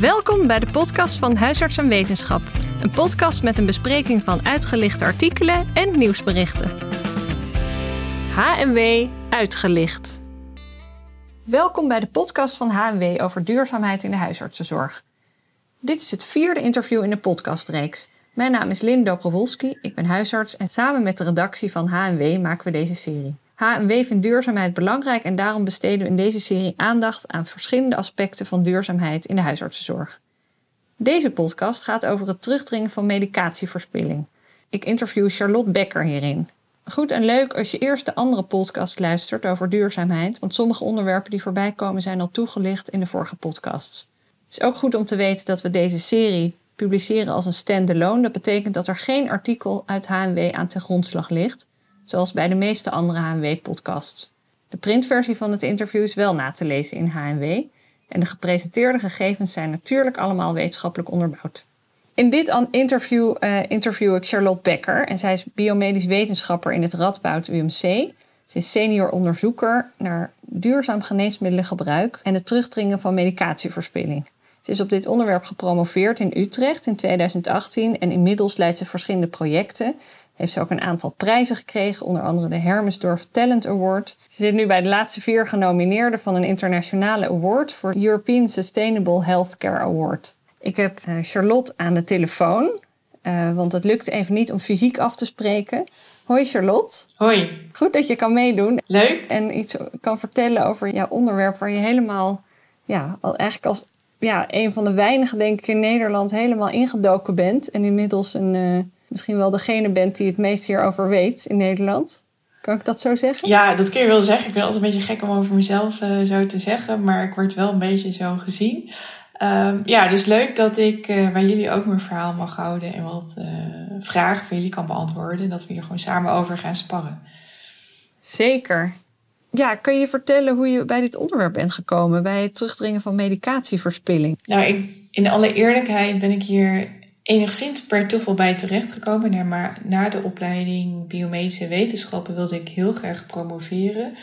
Welkom bij de podcast van Huisarts en Wetenschap. Een podcast met een bespreking van uitgelichte artikelen en nieuwsberichten. HMW Uitgelicht. Welkom bij de podcast van HMW over duurzaamheid in de huisartsenzorg. Dit is het vierde interview in de podcastreeks. Mijn naam is Lynn Dobrowolski, ik ben huisarts en samen met de redactie van HMW maken we deze serie. HMW vindt duurzaamheid belangrijk en daarom besteden we in deze serie aandacht aan verschillende aspecten van duurzaamheid in de huisartsenzorg. Deze podcast gaat over het terugdringen van medicatieverspilling. Ik interview Charlotte Becker hierin. Goed en leuk als je eerst de andere podcast luistert over duurzaamheid, want sommige onderwerpen die voorbij komen zijn al toegelicht in de vorige podcasts. Het is ook goed om te weten dat we deze serie publiceren als een standalone. Dat betekent dat er geen artikel uit HMW aan ten grondslag ligt, zoals bij de meeste andere HMW-podcasts. De printversie van het interview is wel na te lezen in HMW en de gepresenteerde gegevens zijn natuurlijk allemaal wetenschappelijk onderbouwd. In dit interview uh, interview ik Charlotte Becker en zij is biomedisch wetenschapper in het Radboud UMC. Ze is senior onderzoeker naar duurzaam geneesmiddelengebruik en het terugdringen van medicatieverspilling. Ze is op dit onderwerp gepromoveerd in Utrecht in 2018 en inmiddels leidt ze verschillende projecten heeft ze ook een aantal prijzen gekregen, onder andere de Hermesdorf Talent Award. Ze zit nu bij de laatste vier genomineerden van een internationale award voor European Sustainable Healthcare Award. Ik heb eh, Charlotte aan de telefoon, uh, want het lukt even niet om fysiek af te spreken. Hoi Charlotte. Hoi. Goed dat je kan meedoen. Leuk. En iets kan vertellen over jouw onderwerp waar je helemaal, ja, eigenlijk als ja, een van de weinigen denk ik in Nederland helemaal ingedoken bent. En inmiddels een, uh, misschien wel degene bent die het meest hierover weet in Nederland. Kan ik dat zo zeggen? Ja, dat kun je wel zeggen. Ik ben altijd een beetje gek om over mezelf uh, zo te zeggen, maar ik word wel een beetje zo gezien. Um, ja, dus leuk dat ik uh, bij jullie ook mijn verhaal mag houden en wat uh, vragen van jullie kan beantwoorden. En dat we hier gewoon samen over gaan sparren. Zeker. Ja, kun je vertellen hoe je bij dit onderwerp bent gekomen, bij het terugdringen van medicatieverspilling? Nou, ik, in alle eerlijkheid ben ik hier enigszins per toeval bij terechtgekomen. Maar na de opleiding biomedische wetenschappen wilde ik heel graag promoveren.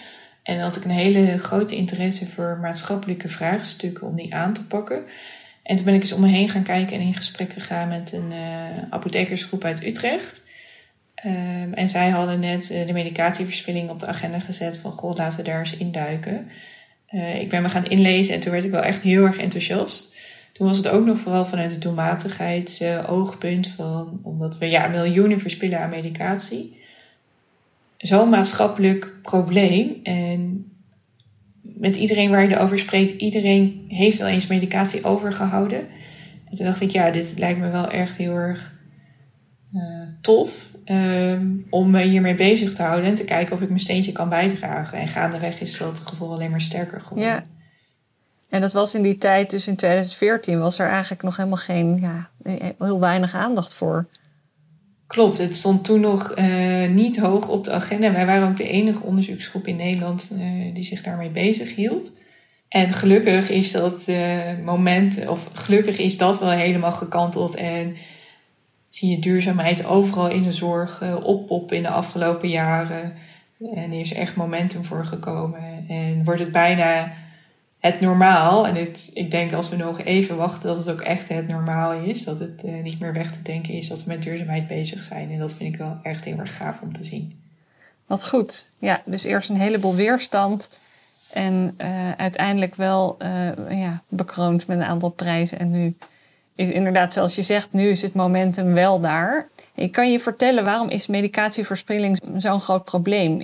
En had ik een hele grote interesse voor maatschappelijke vraagstukken om die aan te pakken. En toen ben ik eens om me heen gaan kijken en in gesprek gegaan met een uh, apothekersgroep uit Utrecht. Um, en zij hadden net uh, de medicatieverspilling op de agenda gezet van goh, laten we daar eens induiken. Uh, ik ben me gaan inlezen en toen werd ik wel echt heel erg enthousiast. Toen was het ook nog vooral vanuit het doelmatigheidsoogpunt van, omdat we ja, miljoenen verspillen aan medicatie. Zo'n maatschappelijk probleem. En met iedereen waar je erover spreekt, iedereen heeft wel eens medicatie overgehouden. En toen dacht ik, ja, dit lijkt me wel echt heel erg uh, tof. Um, om me hiermee bezig te houden en te kijken of ik mijn steentje kan bijdragen. En gaandeweg is dat gevoel alleen maar sterker geworden. Ja. En dat was in die tijd, dus in 2014, was er eigenlijk nog helemaal geen, ja, heel weinig aandacht voor. Klopt, het stond toen nog uh, niet hoog op de agenda. Wij waren ook de enige onderzoeksgroep in Nederland uh, die zich daarmee bezig hield. En gelukkig is dat uh, moment, of gelukkig is dat wel helemaal gekanteld. En zie je duurzaamheid overal in de zorg oppoppen in de afgelopen jaren. En er is echt momentum voor gekomen. En wordt het bijna het normaal. En het, ik denk als we nog even wachten dat het ook echt het normaal is. Dat het uh, niet meer weg te denken is dat we met duurzaamheid bezig zijn. En dat vind ik wel echt heel erg gaaf om te zien. Wat goed. Ja, dus eerst een heleboel weerstand. En uh, uiteindelijk wel uh, ja, bekroond met een aantal prijzen. En nu is inderdaad, zoals je zegt, nu is het momentum wel daar. Ik kan je vertellen waarom is medicatieverspilling zo'n groot probleem?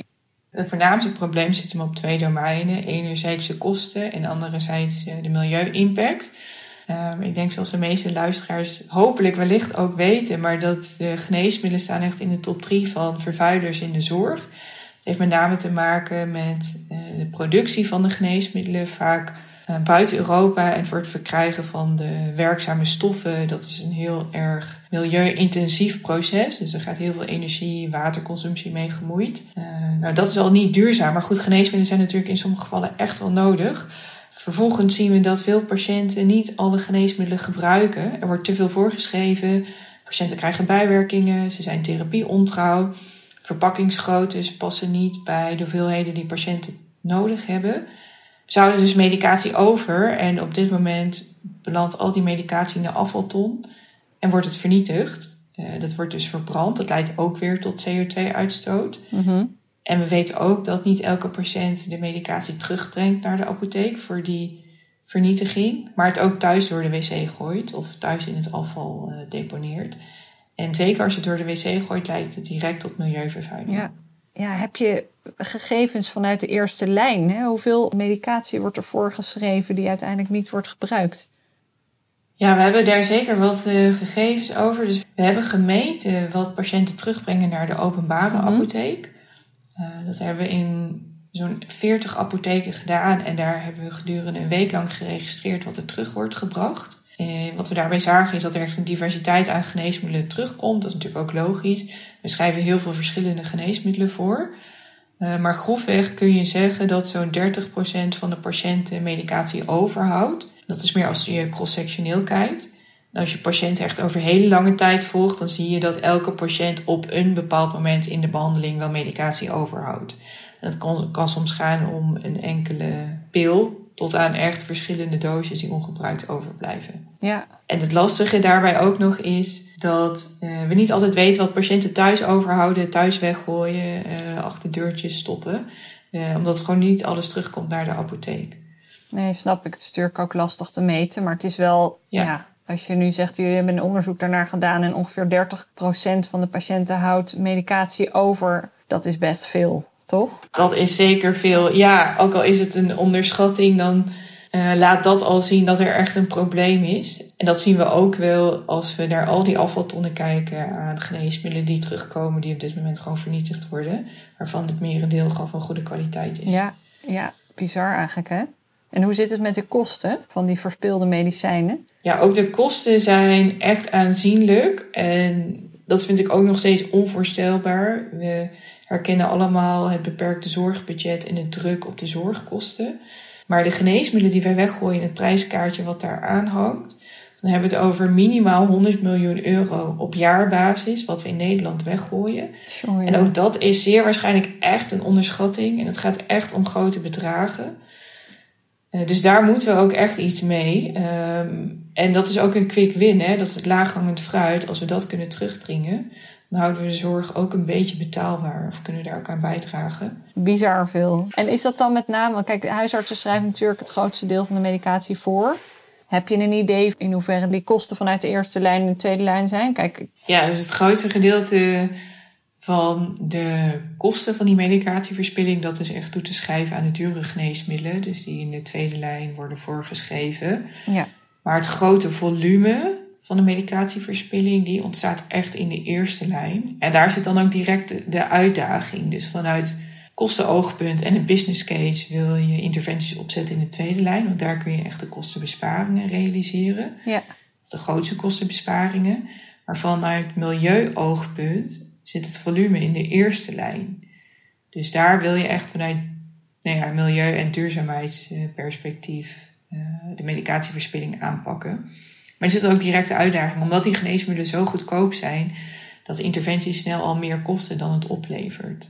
Het voornaamste probleem zit hem op twee domeinen. Enerzijds de kosten en anderzijds eh, de milieu-impact. Um, ik denk zoals de meeste luisteraars hopelijk wellicht ook weten, maar dat de geneesmiddelen staan echt in de top drie van vervuilers in de zorg. Het heeft met name te maken met uh, de productie van de geneesmiddelen, vaak buiten Europa en voor het verkrijgen van de werkzame stoffen. Dat is een heel erg milieu-intensief proces. Dus er gaat heel veel energie, waterconsumptie mee gemoeid. Uh, nou, dat is al niet duurzaam. Maar goed, geneesmiddelen zijn natuurlijk in sommige gevallen echt wel nodig. Vervolgens zien we dat veel patiënten niet alle geneesmiddelen gebruiken. Er wordt te veel voorgeschreven. Patiënten krijgen bijwerkingen. Ze zijn therapieontrouw. Passen niet bij de hoeveelheden die patiënten nodig hebben. Zouden dus medicatie over. En op dit moment belandt al die medicatie in de afvalton en wordt het vernietigd. Uh, dat wordt dus verbrand. Dat leidt ook weer tot CO2-uitstoot. En we weten ook dat niet elke patiënt de medicatie terugbrengt naar de apotheek voor die vernietiging, maar het ook thuis door de wc gooit of thuis in het afval uh, deponeert. En zeker als je door de wc gooit, leidt het direct tot milieuvervuiling. Ja. Ja, heb je gegevens vanuit de eerste lijn? Hè? Hoeveel medicatie wordt er voorgeschreven die uiteindelijk niet wordt gebruikt? Ja, we hebben daar zeker wat uh, gegevens over. Dus we hebben gemeten wat patiënten terugbrengen naar de openbare mm -hmm. apotheek. Uh, dat hebben we in zo'n 40 apotheken gedaan. En daar hebben we gedurende een week lang geregistreerd wat er terug wordt gebracht. En wat we daarbij zagen is dat er echt een diversiteit aan geneesmiddelen terugkomt. Dat is natuurlijk ook logisch. We schrijven heel veel verschillende geneesmiddelen voor. Uh, maar grofweg kun je zeggen dat zo'n 30% van de patiënten medicatie overhoudt. Dat is meer als je cross-sectioneel kijkt. Als je patiënten echt over hele lange tijd volgt, dan zie je dat elke patiënt op een bepaald moment in de behandeling wel medicatie overhoudt. En dat kan, kan soms gaan om een enkele pil tot aan echt verschillende doses die ongebruikt overblijven. Ja. En het lastige daarbij ook nog is dat uh, we niet altijd weten wat patiënten thuis overhouden, thuis weggooien, uh, achter deurtjes stoppen. Uh, omdat gewoon niet alles terugkomt naar de apotheek. Nee, snap ik. Het is natuurlijk ook lastig te meten, maar het is wel, ja. ja als je nu zegt, jullie hebben een onderzoek daarnaar gedaan en ongeveer 30% van de patiënten houdt medicatie over, dat is best veel toch? Dat is zeker veel. Ja, ook al is het een onderschatting, dan uh, laat dat al zien dat er echt een probleem is. En dat zien we ook wel als we naar al die afvaltonnen kijken aan geneesmiddelen die terugkomen, die op dit moment gewoon vernietigd worden, waarvan het merendeel gewoon van goede kwaliteit is. Ja, ja, bizar eigenlijk hè? En hoe zit het met de kosten van die verspilde medicijnen? Ja, ook de kosten zijn echt aanzienlijk. En dat vind ik ook nog steeds onvoorstelbaar. We herkennen allemaal het beperkte zorgbudget en de druk op de zorgkosten. Maar de geneesmiddelen die wij weggooien, het prijskaartje wat daar aan hangt, dan hebben we het over minimaal 100 miljoen euro op jaarbasis, wat we in Nederland weggooien. Sorry. En ook dat is zeer waarschijnlijk echt een onderschatting. En het gaat echt om grote bedragen. Uh, dus daar moeten we ook echt iets mee. Um, en dat is ook een quick win, hè? dat is het laaghangend fruit. Als we dat kunnen terugdringen, dan houden we de zorg ook een beetje betaalbaar of kunnen daar ook aan bijdragen. Bizar veel. En is dat dan met name, want kijk, de huisartsen schrijven natuurlijk het grootste deel van de medicatie voor. Heb je een idee in hoeverre die kosten vanuit de eerste lijn en de tweede lijn zijn? Kijk, ja, dus het grootste gedeelte van de kosten van die medicatieverspilling, dat is echt toe te schrijven aan de dure geneesmiddelen, dus die in de tweede lijn worden voorgeschreven. Ja. Maar het grote volume van de medicatieverspilling, die ontstaat echt in de eerste lijn. En daar zit dan ook direct de, uitdaging. Dus vanuit kostenoogpunt en een business case wil je interventies opzetten in de tweede lijn, want daar kun je echt de kostenbesparingen realiseren. Ja. De grootste kostenbesparingen. Maar vanuit milieuoogpunt zit het volume in de eerste lijn. Dus daar wil je echt vanuit nou ja, milieu- en duurzaamheidsperspectief uh, de medicatieverspilling aanpakken. Maar er zit ook directe uitdaging, omdat die geneesmiddelen zo goedkoop zijn, dat de interventies snel al meer kosten dan het oplevert.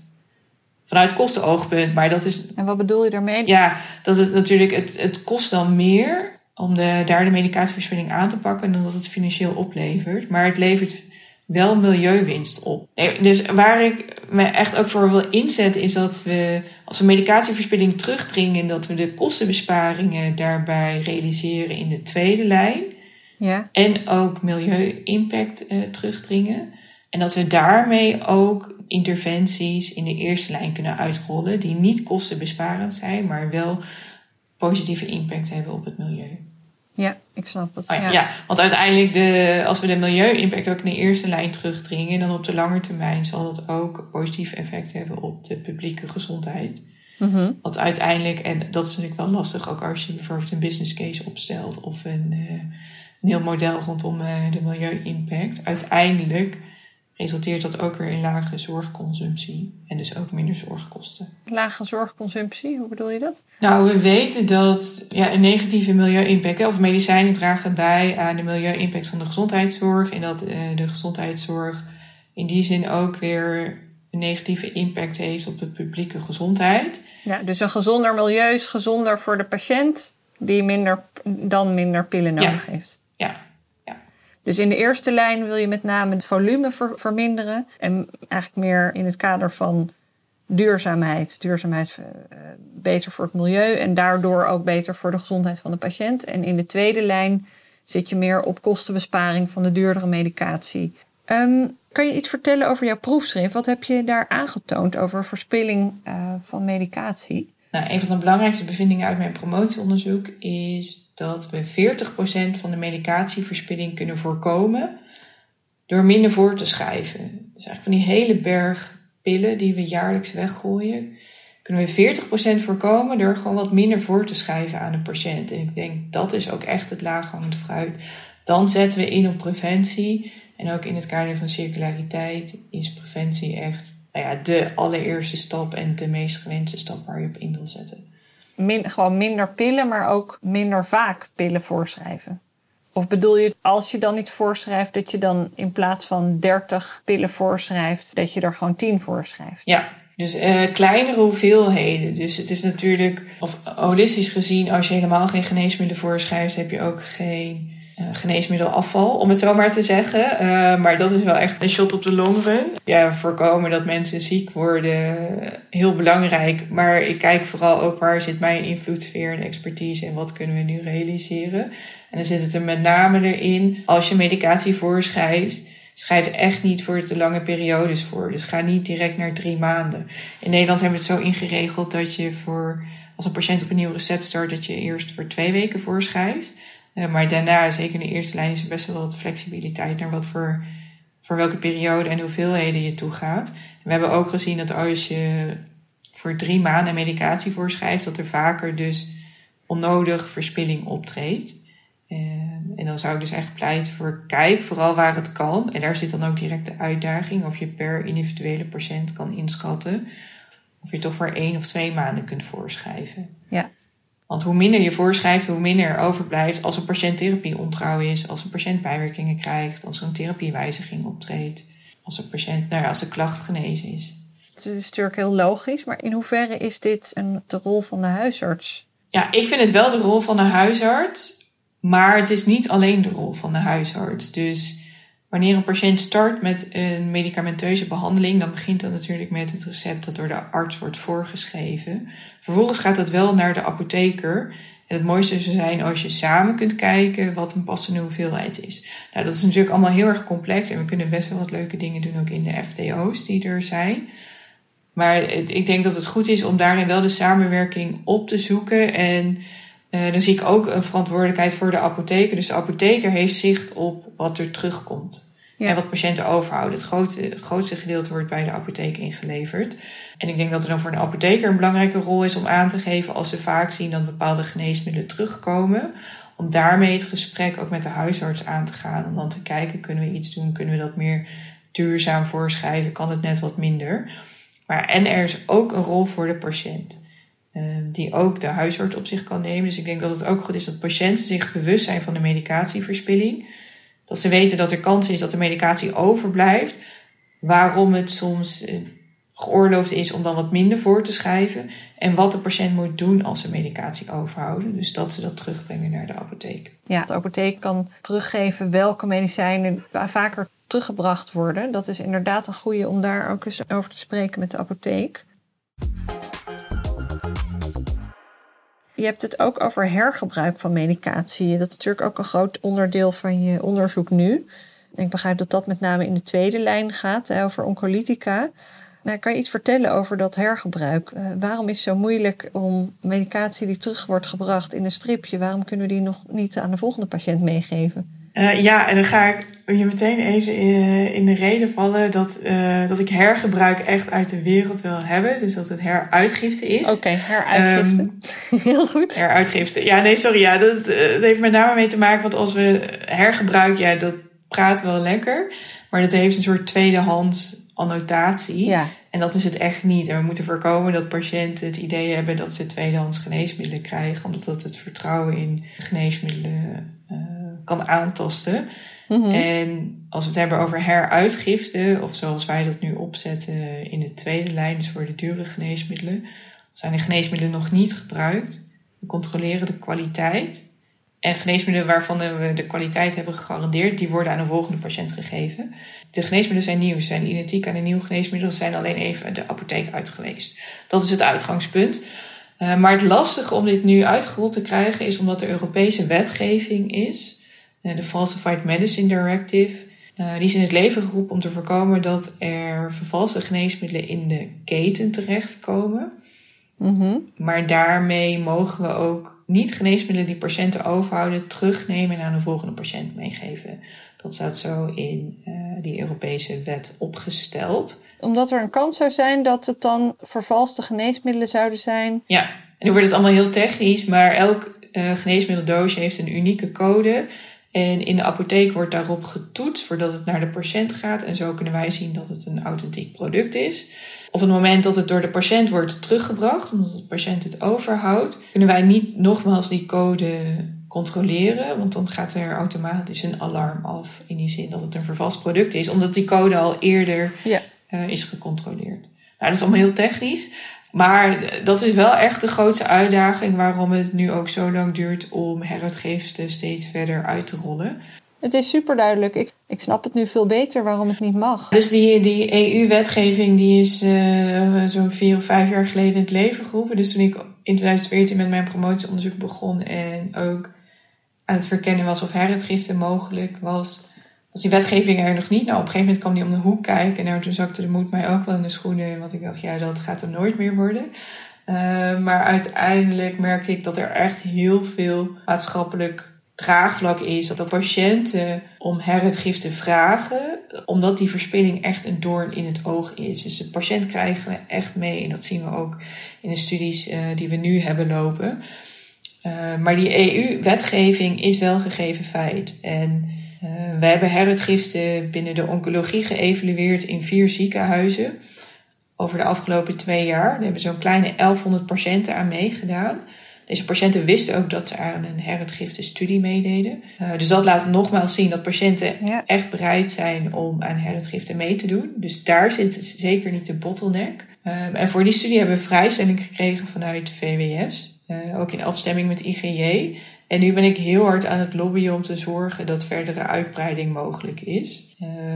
Vanuit kostenoogpunt, maar dat is. En wat bedoel je daarmee? Ja, dat het natuurlijk, het, het kost dan meer om de, daar de medicatieverspilling aan te pakken dan dat het financieel oplevert. Maar het levert wel milieuwinst op. Nee, dus waar ik me echt ook voor wil inzetten, is dat we als we medicatieverspilling terugdringen, dat we de kostenbesparingen daarbij realiseren in de tweede lijn. Ja. En ook milieu-impact uh, terugdringen. En dat we daarmee ook interventies in de eerste lijn kunnen uitrollen, die niet kostenbesparend zijn, maar wel positieve impact hebben op het milieu. Ja, ik snap het. Oh ja, ja. ja, want uiteindelijk, de, als we de milieu-impact ook in de eerste lijn terugdringen, dan op de lange termijn zal dat ook positief effect hebben op de publieke gezondheid. Mm -hmm. Want uiteindelijk, en dat is natuurlijk wel lastig, ook als je bijvoorbeeld een business case opstelt of een, uh, een heel model rondom uh, de milieu-impact. Uiteindelijk resulteert dat ook weer in lage zorgconsumptie en dus ook minder zorgkosten. Lage zorgconsumptie, hoe bedoel je dat? Nou, we weten dat ja, een negatieve milieu-impact, of medicijnen dragen bij aan de milieu-impact van de gezondheidszorg en dat uh, de gezondheidszorg in die zin ook weer een negatieve impact heeft op de publieke gezondheid. Ja, dus een gezonder milieu is gezonder voor de patiënt die minder, dan minder pillen nodig heeft. Ja. Dus in de eerste lijn wil je met name het volume verminderen. En eigenlijk meer in het kader van duurzaamheid. Duurzaamheid uh, beter voor het milieu en daardoor ook beter voor de gezondheid van de patiënt. En in de tweede lijn zit je meer op kostenbesparing van de duurdere medicatie. Um, kan je iets vertellen over jouw proefschrift? Wat heb je daar aangetoond over verspilling uh, van medicatie? Nou, een van de belangrijkste bevindingen uit mijn promotieonderzoek is dat we 40% van de medicatieverspilling kunnen voorkomen door minder voor te schrijven. Dus eigenlijk van die hele berg pillen die we jaarlijks weggooien, kunnen we 40% voorkomen door gewoon wat minder voor te schrijven aan de patiënt. En ik denk dat is ook echt het laaghangend fruit. Dan zetten we in op preventie. En ook in het kader van circulariteit is preventie echt nou ja, de allereerste stap en de meest gewenste stap waar je op in wil zetten. Min, gewoon minder pillen, maar ook minder vaak pillen voorschrijven. Of bedoel je, als je dan iets voorschrijft, dat je dan in plaats van 30 pillen voorschrijft, dat je er gewoon 10 voorschrijft? Ja, dus uh, kleinere hoeveelheden. Dus het is natuurlijk, of holistisch gezien, als je helemaal geen geneesmiddelen voorschrijft, heb je ook geen geneesmiddelafval, om het zo maar te zeggen. Uh, maar dat is wel echt een shot op de long run. Ja, voorkomen dat mensen ziek worden, heel belangrijk. Maar ik kijk vooral ook waar zit mijn invloedssfeer en expertise en wat kunnen we nu realiseren. En dan zit het er met name erin, als je medicatie voorschrijft, schrijf echt niet voor te lange periodes voor. Dus ga niet direct naar drie maanden. In Nederland hebben we het zo ingeregeld dat je voor, als een patiënt op een nieuw recept start, dat je eerst voor twee weken voorschrijft. Uh, maar daarna, zeker in de eerste lijn, is er best wel wat flexibiliteit naar wat voor, voor welke periode en hoeveelheden je toegaat. we hebben ook gezien dat als je voor drie maanden medicatie voorschrijft, dat er vaker dus onnodig verspilling optreedt. Ehm, en dan zou ik dus echt pleiten voor kijk vooral waar het kan. En daar zit dan ook direct de uitdaging of je per individuele patiënt kan inschatten of je toch voor één of twee maanden kunt voorschrijven. Ja. Want hoe minder je voorschrijft, hoe minder er overblijft als een patiënt therapie ontrouw is, als een patiënt bijwerkingen krijgt, als er een therapiewijziging optreedt, als een patiënt, nou ja, als de klacht genezen is. Het is natuurlijk heel logisch, maar in hoeverre is dit een, de rol van de huisarts? Ja, ik vind het wel de rol van de huisarts. Maar het is niet alleen de rol van de huisarts. Dus wanneer een patiënt start met een medicamenteuze behandeling, dan begint dat natuurlijk met het recept dat door de arts wordt voorgeschreven. Vervolgens gaat dat wel naar de apotheker. En het mooiste zou zijn als je samen kunt kijken wat een passende hoeveelheid is. Nou, dat is natuurlijk allemaal heel erg complex en we kunnen best wel wat leuke dingen doen ook in de FTO's die er zijn. Maar ik denk dat het goed is om daarin wel de samenwerking op te zoeken en uh, dan zie ik ook een verantwoordelijkheid voor de apotheker. Dus de apotheker heeft zicht op wat er terugkomt. En wat patiënten overhouden. Het grootste, grootste gedeelte wordt bij de apotheek ingeleverd. En ik denk dat er dan voor een apotheker een belangrijke rol is om aan te geven als ze vaak zien dat bepaalde geneesmiddelen terugkomen. Om daarmee het gesprek ook met de huisarts aan te gaan. Om dan te kijken, kunnen we iets doen? Kunnen we dat meer duurzaam voorschrijven? Kan het net wat minder? Maar en er is ook een rol voor de patiënt. Ehm, die ook de huisarts op zich kan nemen. Dus ik denk dat het ook goed is dat patiënten zich bewust zijn van de medicatieverspilling. Dat ze weten dat er kans is dat de medicatie overblijft. Waarom het soms eh, geoorloofd is om dan wat minder voor te schrijven. En wat de patiënt moet doen als ze medicatie overhouden. Dus dat ze dat terugbrengen naar de apotheek. Ja, de apotheek kan teruggeven welke medicijnen vaker teruggebracht worden. Dat is inderdaad een goede om daar ook eens over te spreken met de apotheek. Je hebt het ook over hergebruik van medicatie. Dat is natuurlijk ook een groot onderdeel van je onderzoek nu. Ik begrijp dat dat met name in de tweede lijn gaat, over oncolytica. Maar kan je iets vertellen over dat hergebruik? Uh, waarom is het zo moeilijk om medicatie die terug wordt gebracht in een stripje, waarom kunnen we die nog niet aan de volgende patiënt meegeven? Uh, ja, en dan ga ik je meteen even in, in de reden vallen dat, uh, dat ik hergebruik echt uit de wereld wil hebben. Dus dat het heruitgifte is. Oké, okay, heruitgifte. Um, Heel goed. Heruitgifte. Ja, nee, sorry. Ja, dat, dat heeft met name mee te maken, want als we hergebruik, ja, dat praat wel lekker. Maar dat heeft een soort tweedehands annotatie. Ja. En dat is het echt niet. En we moeten voorkomen dat patiënten het idee hebben dat ze tweedehands geneesmiddelen krijgen, omdat dat het vertrouwen in geneesmiddelen uh, kan aantasten. Mhm. En als we het hebben over heruitgifte, of zoals wij dat nu opzetten in de tweede lijn, dus voor de dure geneesmiddelen, zijn de geneesmiddelen nog niet gebruikt, We controleren de kwaliteit. En geneesmiddelen waarvan we de kwaliteit hebben gegarandeerd, die worden aan een volgende patiënt gegeven. De geneesmiddelen zijn nieuw, zijn identiek aan de nieuwe geneesmiddelen, ze zijn alleen even de apotheek uit geweest. Dat is het uitgangspunt. Uh, maar het lastige om dit nu uitgerold te krijgen is omdat er Europese wetgeving is, de Falsified Medicine Directive. Uh, die is in het leven geroepen om te voorkomen dat er vervalste geneesmiddelen in de keten terechtkomen. Mm Maar daarmee mogen we ook niet geneesmiddelen die patiënten overhouden terugnemen en aan een volgende patiënt meegeven. Dat staat zo in uh, die Europese wet opgesteld. Omdat er een kans zou zijn dat het dan vervalste geneesmiddelen zouden zijn. Ja, en nu wordt het allemaal heel technisch, maar elk uh, geneesmiddeldoosje heeft een unieke code. En in de apotheek wordt daarop getoetst voordat het naar de patiënt gaat. En zo kunnen wij zien dat het een authentiek product is. Op het moment dat het door de patiënt wordt teruggebracht, omdat de patiënt het overhoudt, kunnen wij niet nogmaals die code controleren, want dan gaat er automatisch een alarm af in die zin dat het een vervalst product is, omdat die code al eerder ja. uh, is gecontroleerd. Nou, dat is allemaal heel technisch, maar dat is wel echt de grootste uitdaging waarom het nu ook zo lang duurt om heruitgiften steeds verder uit te rollen. Het is super duidelijk. Ik, ik snap het nu veel beter waarom het niet mag. Dus die, die EU-wetgeving die is uh, zo'n vier of vijf jaar geleden in het leven geroepen. Dus toen ik in 2014 met mijn promotieonderzoek begon en ook aan het verkennen was of heruitgifte mogelijk was, was die wetgeving er nog niet. Nou, op een gegeven moment kwam die om de hoek kijken en toen zakte de moed mij ook wel in de schoenen. Want ik dacht, ja, dat gaat er nooit meer worden. Uh, maar uiteindelijk merkte ik dat er echt heel veel maatschappelijk draagvlak is dat patiënten om heruitgifte vragen, omdat die verspilling echt een doorn in het oog is. Dus de patiënt krijgen we echt mee en dat zien we ook in de studies uh, die we nu hebben lopen. Uh, maar die EU-wetgeving is wel gegeven feit. En uh, we hebben heruitgifte binnen de oncologie geëvalueerd in vier ziekenhuizen over de afgelopen twee jaar. Daar hebben zo'n kleine 1100 patiënten aan meegedaan. Deze patiënten wisten ook dat ze aan een heruitgifte studie meededen. Uh, dus dat laat nogmaals zien dat patiënten echt bereid zijn om aan heruitgifte mee te doen. Dus daar zit zeker niet de bottleneck. Uh, en voor die studie hebben we vrijstelling gekregen vanuit VWS. Uh, ook in afstemming met IGJ. En nu ben ik heel hard aan het lobbyen om te zorgen dat verdere uitbreiding mogelijk is.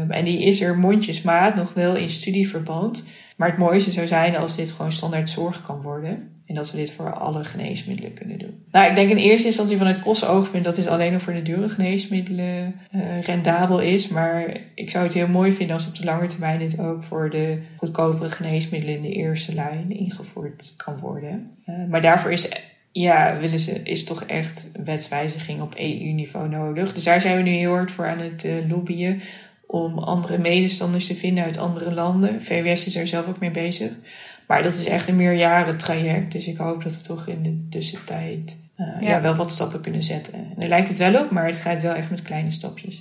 en die is er mondjesmaat nog wel in studieverband. Maar het mooiste zou zijn als dit gewoon standaard zorg kan worden. En dat we dit voor alle geneesmiddelen kunnen doen. Nou, ik denk in eerste instantie vanuit kostenoogpunt dat dit alleen nog voor de dure geneesmiddelen uh, rendabel is. Maar ik zou het heel mooi vinden als op de lange termijn dit ook voor de goedkopere geneesmiddelen in de eerste lijn ingevoerd kan worden. Uh, maar daarvoor is, ja, willen ze, is toch echt wetswijziging op EU-niveau nodig. Dus daar zijn we nu heel hard voor aan het uh, lobbyen om andere medestanders te vinden uit andere landen. VWS is er zelf ook mee bezig. Maar dat is echt een meerjaren traject. Dus ik hoop dat we toch in de tussentijd uh, ja. ja. wel wat stappen kunnen zetten. En daar lijkt het wel op, maar het gaat wel echt met kleine stapjes.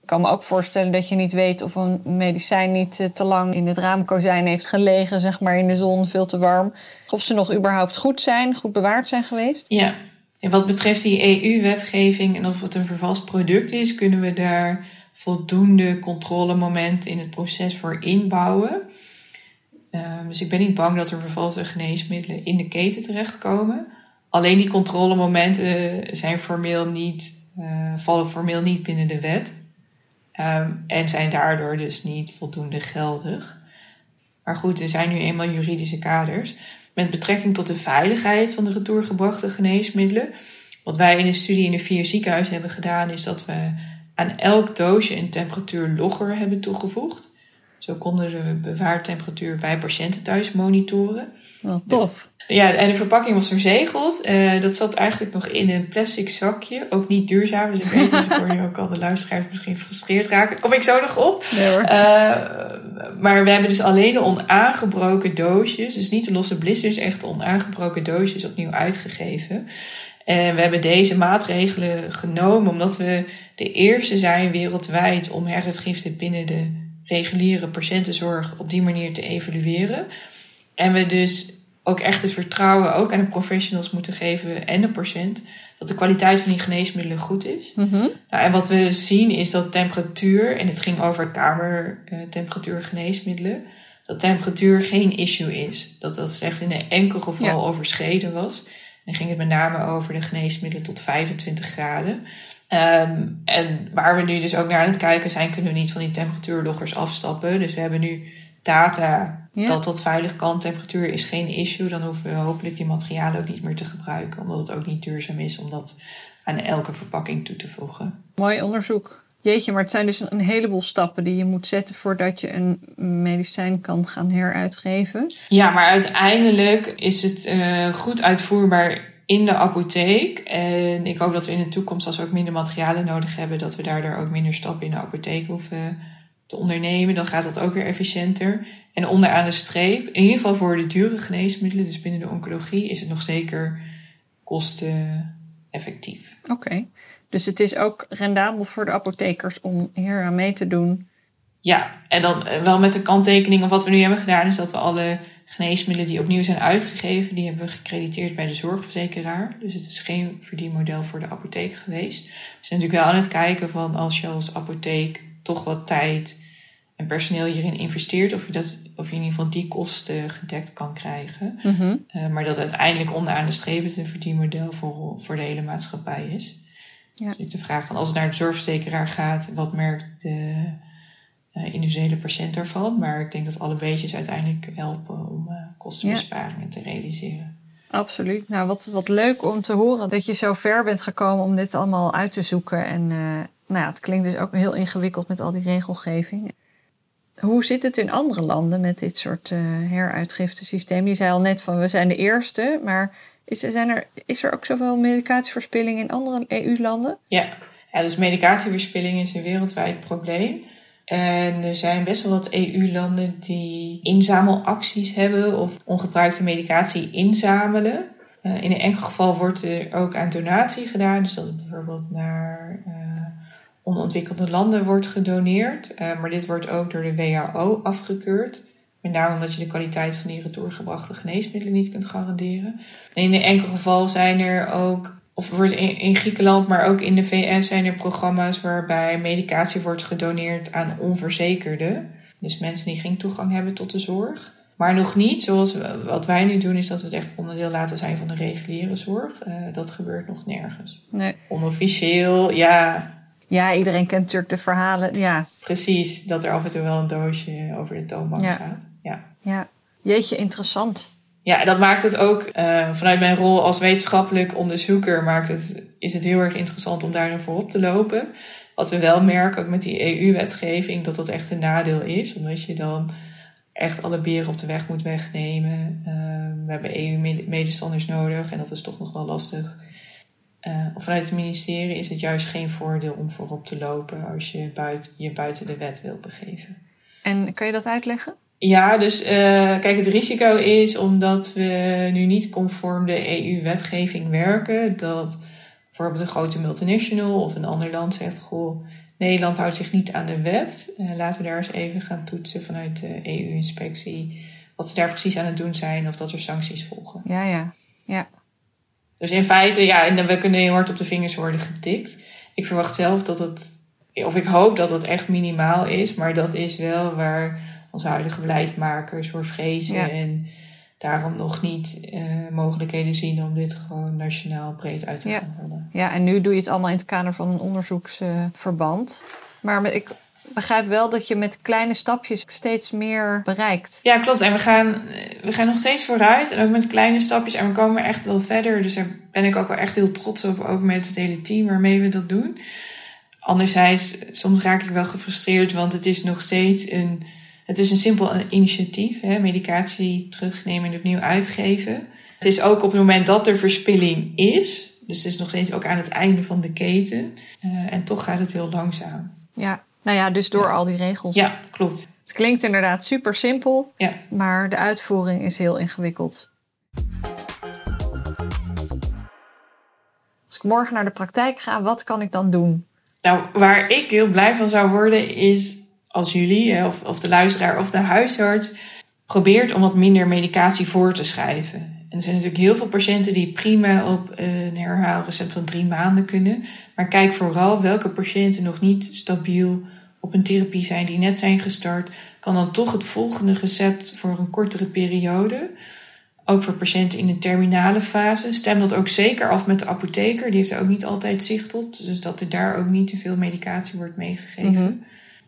Ik kan me ook voorstellen dat je niet weet of een medicijn niet eh, te lang in het raamkozijn heeft gelegen, zeg maar in de zon, veel te warm. Of ze nog überhaupt goed zijn, goed bewaard zijn geweest. Ja, en wat betreft die EU-wetgeving en of het een vervalst product is, kunnen we daar voldoende controlemomenten in het proces voor inbouwen. Um, dus ik ben niet bang dat er vervalste geneesmiddelen in de keten terechtkomen. Alleen die controlemomenten zijn formeel niet, uh, vallen formeel niet binnen de wet. Um, en zijn daardoor dus niet voldoende geldig. Maar goed, er zijn nu eenmaal juridische kaders. Met betrekking tot de veiligheid van de retourgebrachte geneesmiddelen. Wat wij in de studie in de vier ziekenhuizen hebben gedaan, is dat we aan elk doosje een temperatuurlogger hebben toegevoegd. Zo konden de bewaartemperatuur bij patiënten thuis monitoren. Wat tof. Ja, en de verpakking was verzegeld. Uh, dat zat eigenlijk nog in een plastic zakje. Ook niet duurzaam. Dus ik weet dus hoor je ook al de luisteraars misschien gefrustreerd raken. Kom ik zo nog op. Nee hoor. Uh, maar we hebben dus alleen de onaangebroken doosjes. Dus niet de losse blisters, echt de onaangebroken doosjes opnieuw uitgegeven. En we hebben deze maatregelen genomen omdat we de eerste zijn wereldwijd om heruitgifte binnen de reguliere patiëntenzorg op die manier te evalueren. En we dus ook echt het vertrouwen ook aan de professionals moeten geven en de patiënt dat de kwaliteit van die geneesmiddelen goed is. Mm -hmm. nou, en wat we zien is dat temperatuur, en het ging over kamertemperatuur geneesmiddelen, dat temperatuur geen issue is. Dat dat slechts in een enkel geval overschreden was. dan ging het met name over de geneesmiddelen tot 25 graden. Ehm, en waar we nu dus ook naar aan het kijken zijn, kunnen we niet van die temperatuurloggers afstappen. Dus we hebben nu data dat dat veilig kan. Temperatuur is geen issue. Dan hoeven we hopelijk die materialen ook niet meer te gebruiken. Omdat het ook niet duurzaam is om dat aan elke verpakking toe te voegen. Mooi onderzoek. Jeetje, maar het zijn dus een heleboel stappen die je moet zetten voordat je een medicijn kan gaan heruitgeven. Ja, maar uiteindelijk is het uh, goed uitvoerbaar in de apotheek. En ik hoop dat we in de toekomst, als we ook minder materialen nodig hebben, dat we daardoor ook minder stappen in de apotheek hoeven te ondernemen. Dan gaat dat ook weer efficiënter. En onderaan de streep, in ieder geval voor de dure geneesmiddelen, dus binnen de oncologie, is het nog zeker kosteneffectief. Oké. Dus het is ook rendabel voor de apothekers om hier aan mee te doen. Ja, en dan eh, wel met de kanttekening of wat we nu hebben gedaan, is dat we alle geneesmiddelen die opnieuw zijn uitgegeven, die hebben we gecrediteerd bij de zorgverzekeraar. Dus het is geen verdienmodel voor de apotheek geweest. We zijn natuurlijk wel aan het kijken van als je als apotheek toch wat tijd en personeel hierin investeert, of je, dat, of je in ieder geval die kosten gedekt kan krijgen. Mhm. Uh, maar dat uiteindelijk onderaan de streep het een verdienmodel voor, voor de hele maatschappij is. Ja. Dus de vraag van als het naar de zorgverzekeraar gaat, wat merkt de individuele patiënt daarvan? Maar ik denk dat alle beetjes uiteindelijk helpen om uh, kostenbesparingen te realiseren. Absoluut. Nou, wat, wat leuk om te horen dat je zo ver bent gekomen om dit allemaal uit te zoeken. En uh, nou ja, het klinkt dus ook heel ingewikkeld met al die regelgeving. Hoe zit het in andere landen met dit soort uh, heruitgiftesysteem? Je zei al net van we zijn de eerste, maar is, zijn er, is er ook zoveel medicatieverspilling in andere EU-landen? Ja. ja, dus medicatieverspilling is een wereldwijd probleem. En er zijn best wel wat EU-landen die inzamelacties hebben of ongebruikte medicatie inzamelen. Uh, in een enkel geval wordt er ook aan donatie gedaan. Dus dat het bijvoorbeeld naar uh, onontwikkelde landen wordt gedoneerd. Uh, maar dit wordt ook door de WHO afgekeurd. Met name omdat je de kwaliteit van die retourgebrachte geneesmiddelen niet kunt garanderen. En in een enkel geval zijn er ook, of wordt in, in Griekenland, maar ook in de VS zijn er programma's waarbij medicatie wordt gedoneerd aan onverzekerden. Dus mensen die geen toegang hebben tot de zorg. Maar nog niet, zoals wat wij nu doen, is dat we het echt onderdeel laten zijn van de reguliere zorg. Uh, dat gebeurt nog nergens. Nee. Onofficieel, ja. Ja, iedereen kent natuurlijk de verhalen. Ja. Precies, dat er af en toe wel een doosje over de toonbank ja. gaat. Ja. ja, jeetje, interessant. Ja, dat maakt het ook uh, vanuit mijn rol als wetenschappelijk onderzoeker maakt het, is het heel erg interessant om daarin voorop te lopen. Wat we wel merken, ook met die EU-wetgeving, dat dat echt een nadeel is. Omdat je dan echt alle beren op de weg moet wegnemen. Uh, we hebben EU-medestanders nodig en dat is toch nog wel lastig. Uh, vanuit het ministerie is het juist geen voordeel om voorop te lopen als je buiten, je buiten de wet wil begeven. En kan je dat uitleggen? Ja, dus uh, kijk, het risico is omdat we nu niet conform de EU-wetgeving werken, dat bijvoorbeeld een grote multinational of een ander land zegt: Goh, Nederland houdt zich niet aan de wet. Uh, laten we daar eens even gaan toetsen vanuit de EU-inspectie wat ze daar precies aan het doen zijn of dat er sancties volgen. Ja, ja, ja. Dus in feite, ja, en we kunnen heel hard op de vingers worden getikt. Ik verwacht zelf dat het, of ik hoop dat het echt minimaal is, maar dat is wel waar onze huidige beleidsmakers voor vrezen. Ja. En daarom nog niet uh, mogelijkheden zien om dit gewoon nationaal breed uit te ja. gaan rollen. Ja, en nu doe je het allemaal in het kader van een onderzoeksverband. maar ik begrijp wel dat je met kleine stapjes steeds meer bereikt. Ja, klopt. En we gaan, we gaan nog steeds vooruit. En ook met kleine stapjes. En we komen echt wel verder. Dus daar ben ik ook wel echt heel trots op. Ook met het hele team waarmee we dat doen. Anderzijds, soms raak ik wel gefrustreerd. Want het is nog steeds een het is een simpel initiatief, hè, medicatie terugnemen en opnieuw uitgeven. Het is ook op het moment dat er verspilling is, dus het is nog steeds ook aan het einde van de keten. Uh, en toch gaat het heel langzaam. Ja, nou ja, dus door ja. al die regels. Ja, klopt. Het klinkt inderdaad super simpel, ja. maar de uitvoering is heel ingewikkeld. Als ik morgen naar de praktijk ga, wat kan ik dan doen? Nou, waar ik heel blij van zou worden, is als jullie, of, of de luisteraar of de huisarts, probeert om wat minder medicatie voor te schrijven. En er zijn natuurlijk heel veel patiënten die prima op een herhaalrecept van drie maanden kunnen. Maar kijk vooral welke patiënten nog niet stabiel op een therapie zijn, die net zijn gestart. Kan dan toch het volgende recept voor een kortere periode Ook voor patiënten in de terminale fase. Stem dat ook zeker af met de apotheker. Die heeft er ook niet altijd zicht op. Dus dat er daar ook niet te veel medicatie wordt meegegeven. Mhm.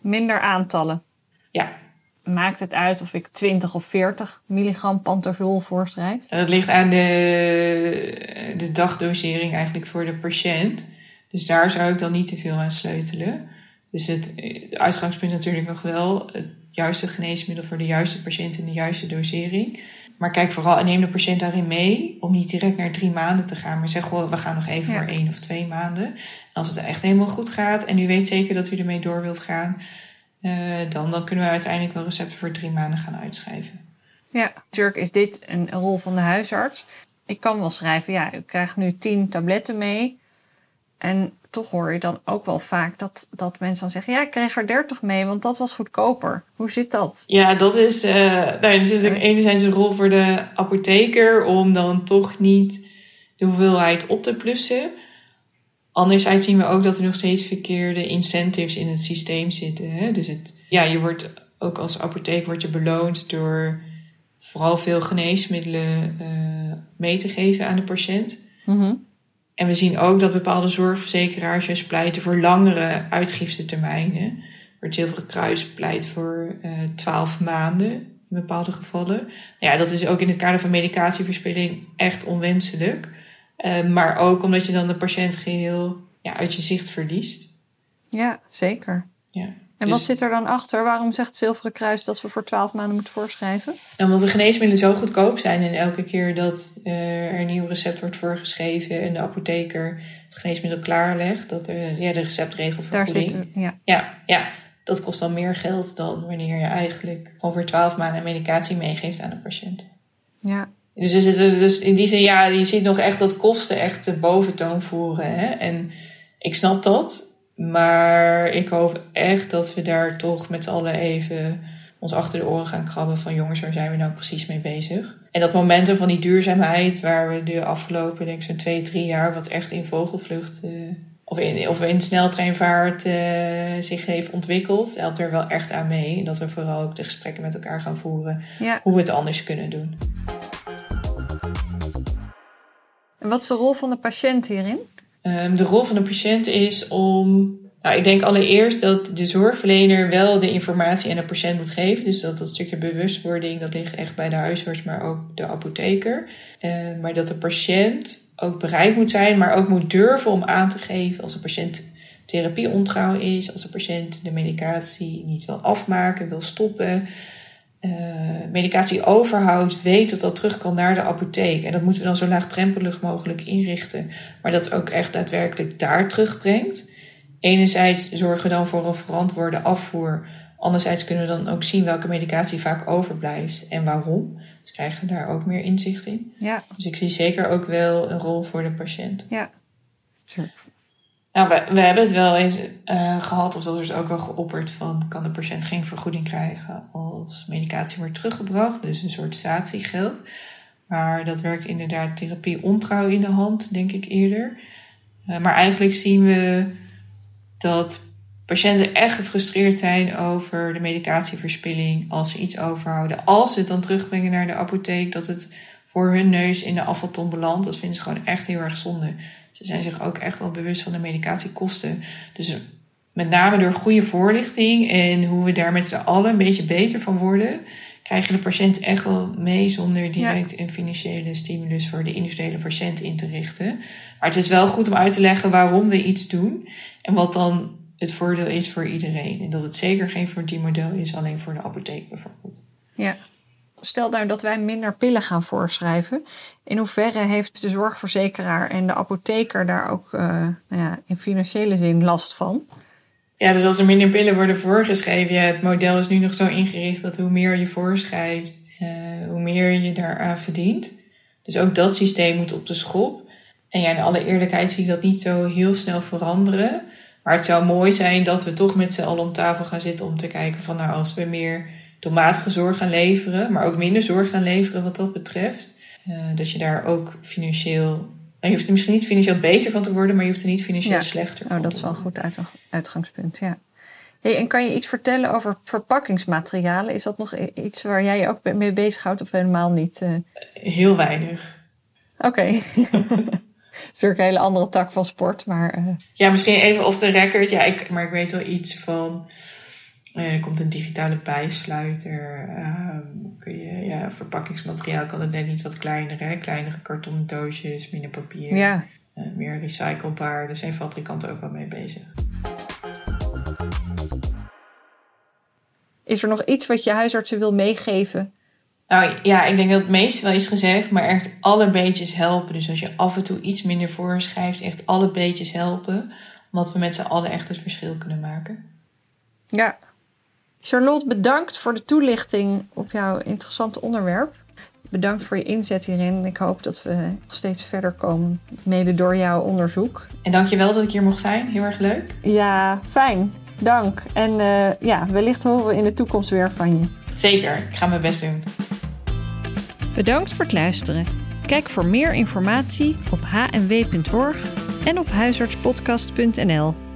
Minder aantallen. Ja, Maakt het uit of ik 20 of 40 milligram pantozol voorschrijf? Dat ligt aan de, de dagdosering eigenlijk voor de patiënt. Dus daar zou ik dan niet te veel aan sleutelen. Dus het, het uitgangspunt natuurlijk nog wel het juiste geneesmiddel voor de juiste patiënt in de juiste dosering. Maar kijk vooral en neem de patiënt daarin mee om niet direct naar drie maanden te gaan. Maar zeg gewoon, we gaan nog even Ja. voor één of twee maanden. En als het echt helemaal goed gaat en u weet zeker dat u ermee door wilt gaan, eh, dan, dan kunnen we uiteindelijk wel recepten voor drie maanden gaan uitschrijven. Ja, natuurlijk is dit een rol van de huisarts. Ik kan wel schrijven, ja, u krijgt nu 10 tabletten mee. En toch hoor je dan ook wel vaak dat, dat mensen dan zeggen... ja, ik kreeg er 30 mee, want dat was goedkoper. Hoe zit dat? Ja, dat is, eh nou, er enerzijds een rol voor de apotheker om dan toch niet de hoeveelheid op te plussen. Anderzijds zien we ook dat er nog steeds verkeerde incentives in het systeem zitten. Hè? Dus het, ja, je wordt ook als apotheek wordt je beloond door vooral veel geneesmiddelen eh, mee te geven aan de patiënt. Mhm. En we zien ook dat bepaalde zorgverzekeraars juist pleiten voor langere uitgiftetermijnen. Het Zilveren Kruis pleit voor eh 12 maanden in bepaalde gevallen. Ja, dat is ook in het kader van medicatieverspilling echt onwenselijk. Eh, maar ook omdat je dan de patiënt geheel ja, uit je zicht verliest. Ja, zeker. Ja. En Dus- wat zit er dan achter? Waarom zegt Zilveren Kruis dat we voor 12 maanden moeten voorschrijven? En omdat de geneesmiddelen zo goedkoop zijn en elke keer dat eh, er een nieuw recept wordt voorgeschreven en de apotheker het geneesmiddel klaarlegt, dat er ja, de receptregelvergoeding. Daar zitten, ja. Ja, ja, dat kost dan meer geld dan wanneer je eigenlijk over twaalf maanden medicatie meegeeft aan de patiënt. ja. Dus, dus in die zin, ja, je ziet nog echt dat kosten echt de boventoon voeren. Hè? En ik snap dat, maar ik hoop echt dat we daar toch met z'n allen even ons achter de oren gaan krabben van jongens, waar zijn we nou precies mee bezig? En dat momentum van die duurzaamheid, waar we de afgelopen, denk ik, zo'n twee, drie jaar, wat echt in vogelvlucht eh, of, in, of in sneltreinvaart eh, zich heeft ontwikkeld, helpt er wel echt aan mee. En dat we vooral ook de gesprekken met elkaar gaan voeren, ja. hoe we het anders kunnen doen. En wat is de rol van de patiënt hierin? Ehm, de rol van de patiënt is om. Nou, ik denk allereerst dat de zorgverlener wel de informatie aan de patiënt moet geven. Dus dat dat stukje bewustwording, dat ligt echt bij de huisarts, maar ook de apotheker. Ehm, maar dat de patiënt ook bereid moet zijn, maar ook moet durven om aan te geven als de patiënt therapieontrouw is, als de patiënt de medicatie niet wil afmaken, wil stoppen. Eh, medicatie overhoudt, weet dat dat terug kan naar de apotheek. En dat moeten we dan zo laagdrempelig mogelijk inrichten. Maar dat ook echt daadwerkelijk daar terugbrengt. Enerzijds zorgen we dan voor een verantwoorde afvoer. Anderzijds kunnen we dan ook zien welke medicatie vaak overblijft en waarom. Dus krijgen we daar ook meer inzicht in. Ja, Dus ik zie zeker ook wel een rol voor de patiënt. ja. Nou, we, we hebben het wel eens eh, gehad, of dat is ook wel geopperd van... kan de patiënt geen vergoeding krijgen als medicatie wordt teruggebracht? Dus een soort statiegeld. Maar dat werkt inderdaad therapie ontrouw in de hand, denk ik eerder. Eh, maar eigenlijk zien we dat patiënten echt gefrustreerd zijn over de medicatieverspilling als ze iets overhouden. Als ze het dan terugbrengen naar de apotheek, dat het voor hun neus in de afvalton belandt. Dat vinden ze gewoon echt heel erg zonde. Ze zijn zich ook echt wel bewust van de medicatiekosten. Dus met name door goede voorlichting en hoe we daar met z'n allen een beetje beter van worden, krijg je de patiënt echt wel mee zonder direct een financiële stimulus voor de individuele patiënt in te richten. Maar het is wel goed om uit te leggen waarom we iets doen en wat dan het voordeel is voor iedereen. En dat het zeker geen verdienmodel is alleen voor de apotheek bijvoorbeeld. Ja. Stel nou dat wij minder pillen gaan voorschrijven. In hoeverre heeft de zorgverzekeraar en de apotheker daar ook eh, nou ja, in financiële zin last van? Ja, dus als er minder pillen worden voorgeschreven, ja, het model is nu nog zo ingericht dat hoe meer je voorschrijft, eh, hoe meer je daaraan verdient. Dus ook dat systeem moet op de schop. En ja, in alle eerlijkheid zie ik dat niet zo heel snel veranderen. Maar het zou mooi zijn dat we toch met z'n allen om tafel gaan zitten om te kijken van nou, als we meer doelmatige zorg gaan leveren, maar ook minder zorg gaan leveren wat dat betreft, eh, dat je daar ook financieel. En je hoeft er misschien niet financieel beter van te worden, maar je hoeft er niet financieel Ja. slechter van Oh, dat is wel een goed uit- uitgangspunt, ja. Hey, en kan je iets vertellen over verpakkingsmaterialen? Is dat nog iets waar jij je ook mee bezighoudt of helemaal niet? Uh... Heel weinig. Oké. Okay. Het is natuurlijk een hele andere tak van sport, maar... Uh... Ja, misschien even off the record. Ja, ik, maar ik weet wel iets van... Er komt een digitale bijsluiter. Uh, kun je, ja, verpakkingsmateriaal kan het net niet wat kleiner. Hè? Kleinere kartonnen doosjes, minder papier. Ja. Uh, meer recyclebaar. Daar zijn fabrikanten ook wel mee bezig. Is er nog iets wat je huisartsen wil meegeven nou ja, ik denk dat het meeste wel is gezegd, maar echt alle beetjes helpen. Dus als je af en toe iets minder voorschrijft, echt alle beetjes helpen. Omdat we met z'n allen echt het verschil kunnen maken. Ja. Charlotte, bedankt voor de toelichting op jouw interessante onderwerp. Bedankt voor je inzet hierin. Ik hoop dat we nog steeds verder komen, mede door jouw onderzoek. En dankjewel dat ik hier mocht zijn. Heel erg leuk. Ja, fijn. Dank. En uh, ja, wellicht horen we in de toekomst weer van je. Zeker. Ik ga mijn best doen. Bedankt voor het luisteren. Kijk voor meer informatie op hnw.org en op huisartspodcast.nl.